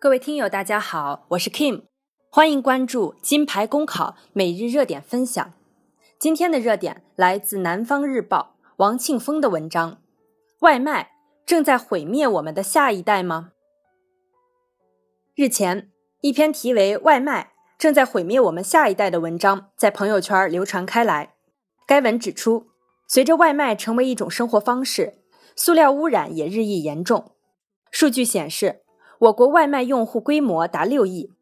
各位听友，大家好，我是 Kim，欢迎关注金牌公考每日热点分享。今天的热点来自《南方日报》王庆峰的文章：外卖正在毁灭我们的下一代吗？日前，一篇题为《外卖正在毁灭我们下一代》的文章在朋友圈流传开来。该文指出，随着外卖成为一种生活方式，塑料污染也日益严重。数据显示，我国外卖用户规模达六亿。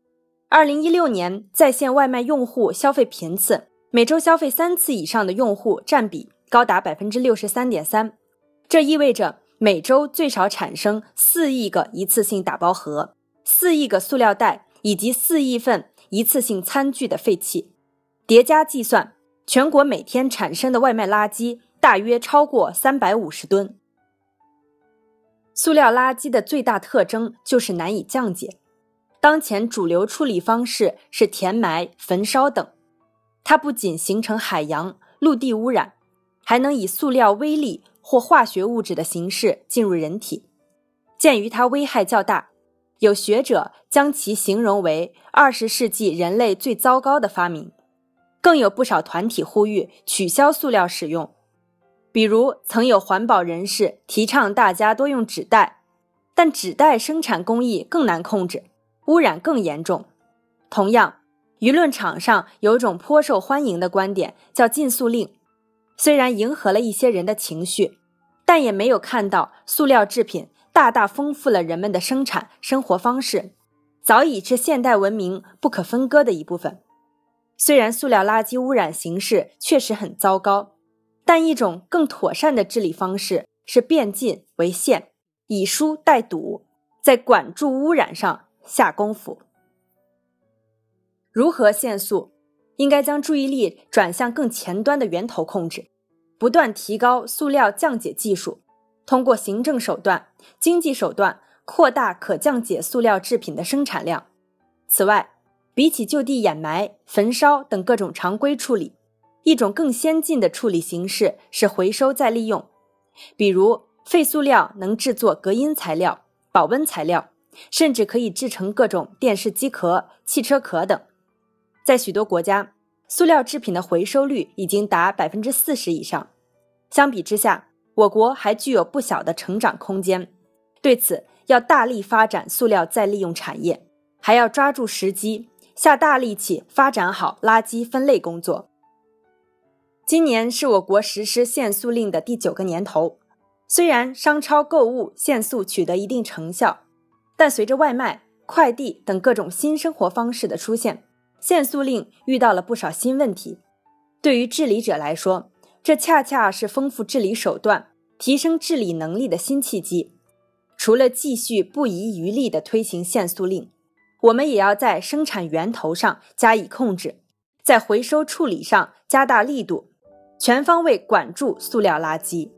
二零一六年在线外卖用户消费频次，每周消费三次以上的用户占比高达百分之六十三点三。这意味着每周最少产生四亿个一次性打包盒、四亿个塑料袋以及四亿份一次性餐具的废弃。叠加计算，全国每天产生的外卖垃圾大约超过三百五十吨。塑料垃圾的最大特征就是难以降解。当前主流处理方式是填埋、焚烧等。它不仅形成海洋、陆地污染，还能以塑料微粒或化学物质的形式进入人体。鉴于它危害较大，有学者将其形容为二十世纪人类最糟糕的发明。更有不少团体呼吁取消塑料使用。比如，曾有环保人士提倡大家多用纸袋，但纸袋生产工艺更难控制，污染更严重。同样，舆论场上有种颇受欢迎的观点，叫禁塑令。虽然迎合了一些人的情绪，但也没有看到塑料制品大大丰富了人们的生产生活方式，早已是现代文明不可分割的一部分。虽然塑料垃圾污染形势确实很糟糕。但一种更妥善的治理方式是变禁为限，以疏代堵，在管住污染上下功夫。如何限塑？应该将注意力转向更前端的源头控制，不断提高塑料降解技术，通过行政手段、经济手段扩大可降解塑料制品的生产量。此外，比起就地掩埋、焚烧等各种常规处理。一种更先进的处理形式是回收再利用，比如废塑料能制作隔音材料、保温材料，甚至可以制成各种电视机壳、汽车壳等。在许多国家，塑料制品的回收率已经达百分之四十以上。相比之下，我国还具有不小的成长空间。对此，要大力发展塑料再利用产业，还要抓住时机，下大力气发展好垃圾分类工作。今年是我国实施限塑令的第九个年头，虽然商超购物限塑取得一定成效，但随着外卖、快递等各种新生活方式的出现，限塑令遇到了不少新问题。对于治理者来说，这恰恰是丰富治理手段、提升治理能力的新契机。除了继续不遗余力地推行限塑令，我们也要在生产源头上加以控制，在回收处理上加大力度。全方位管住塑料垃圾。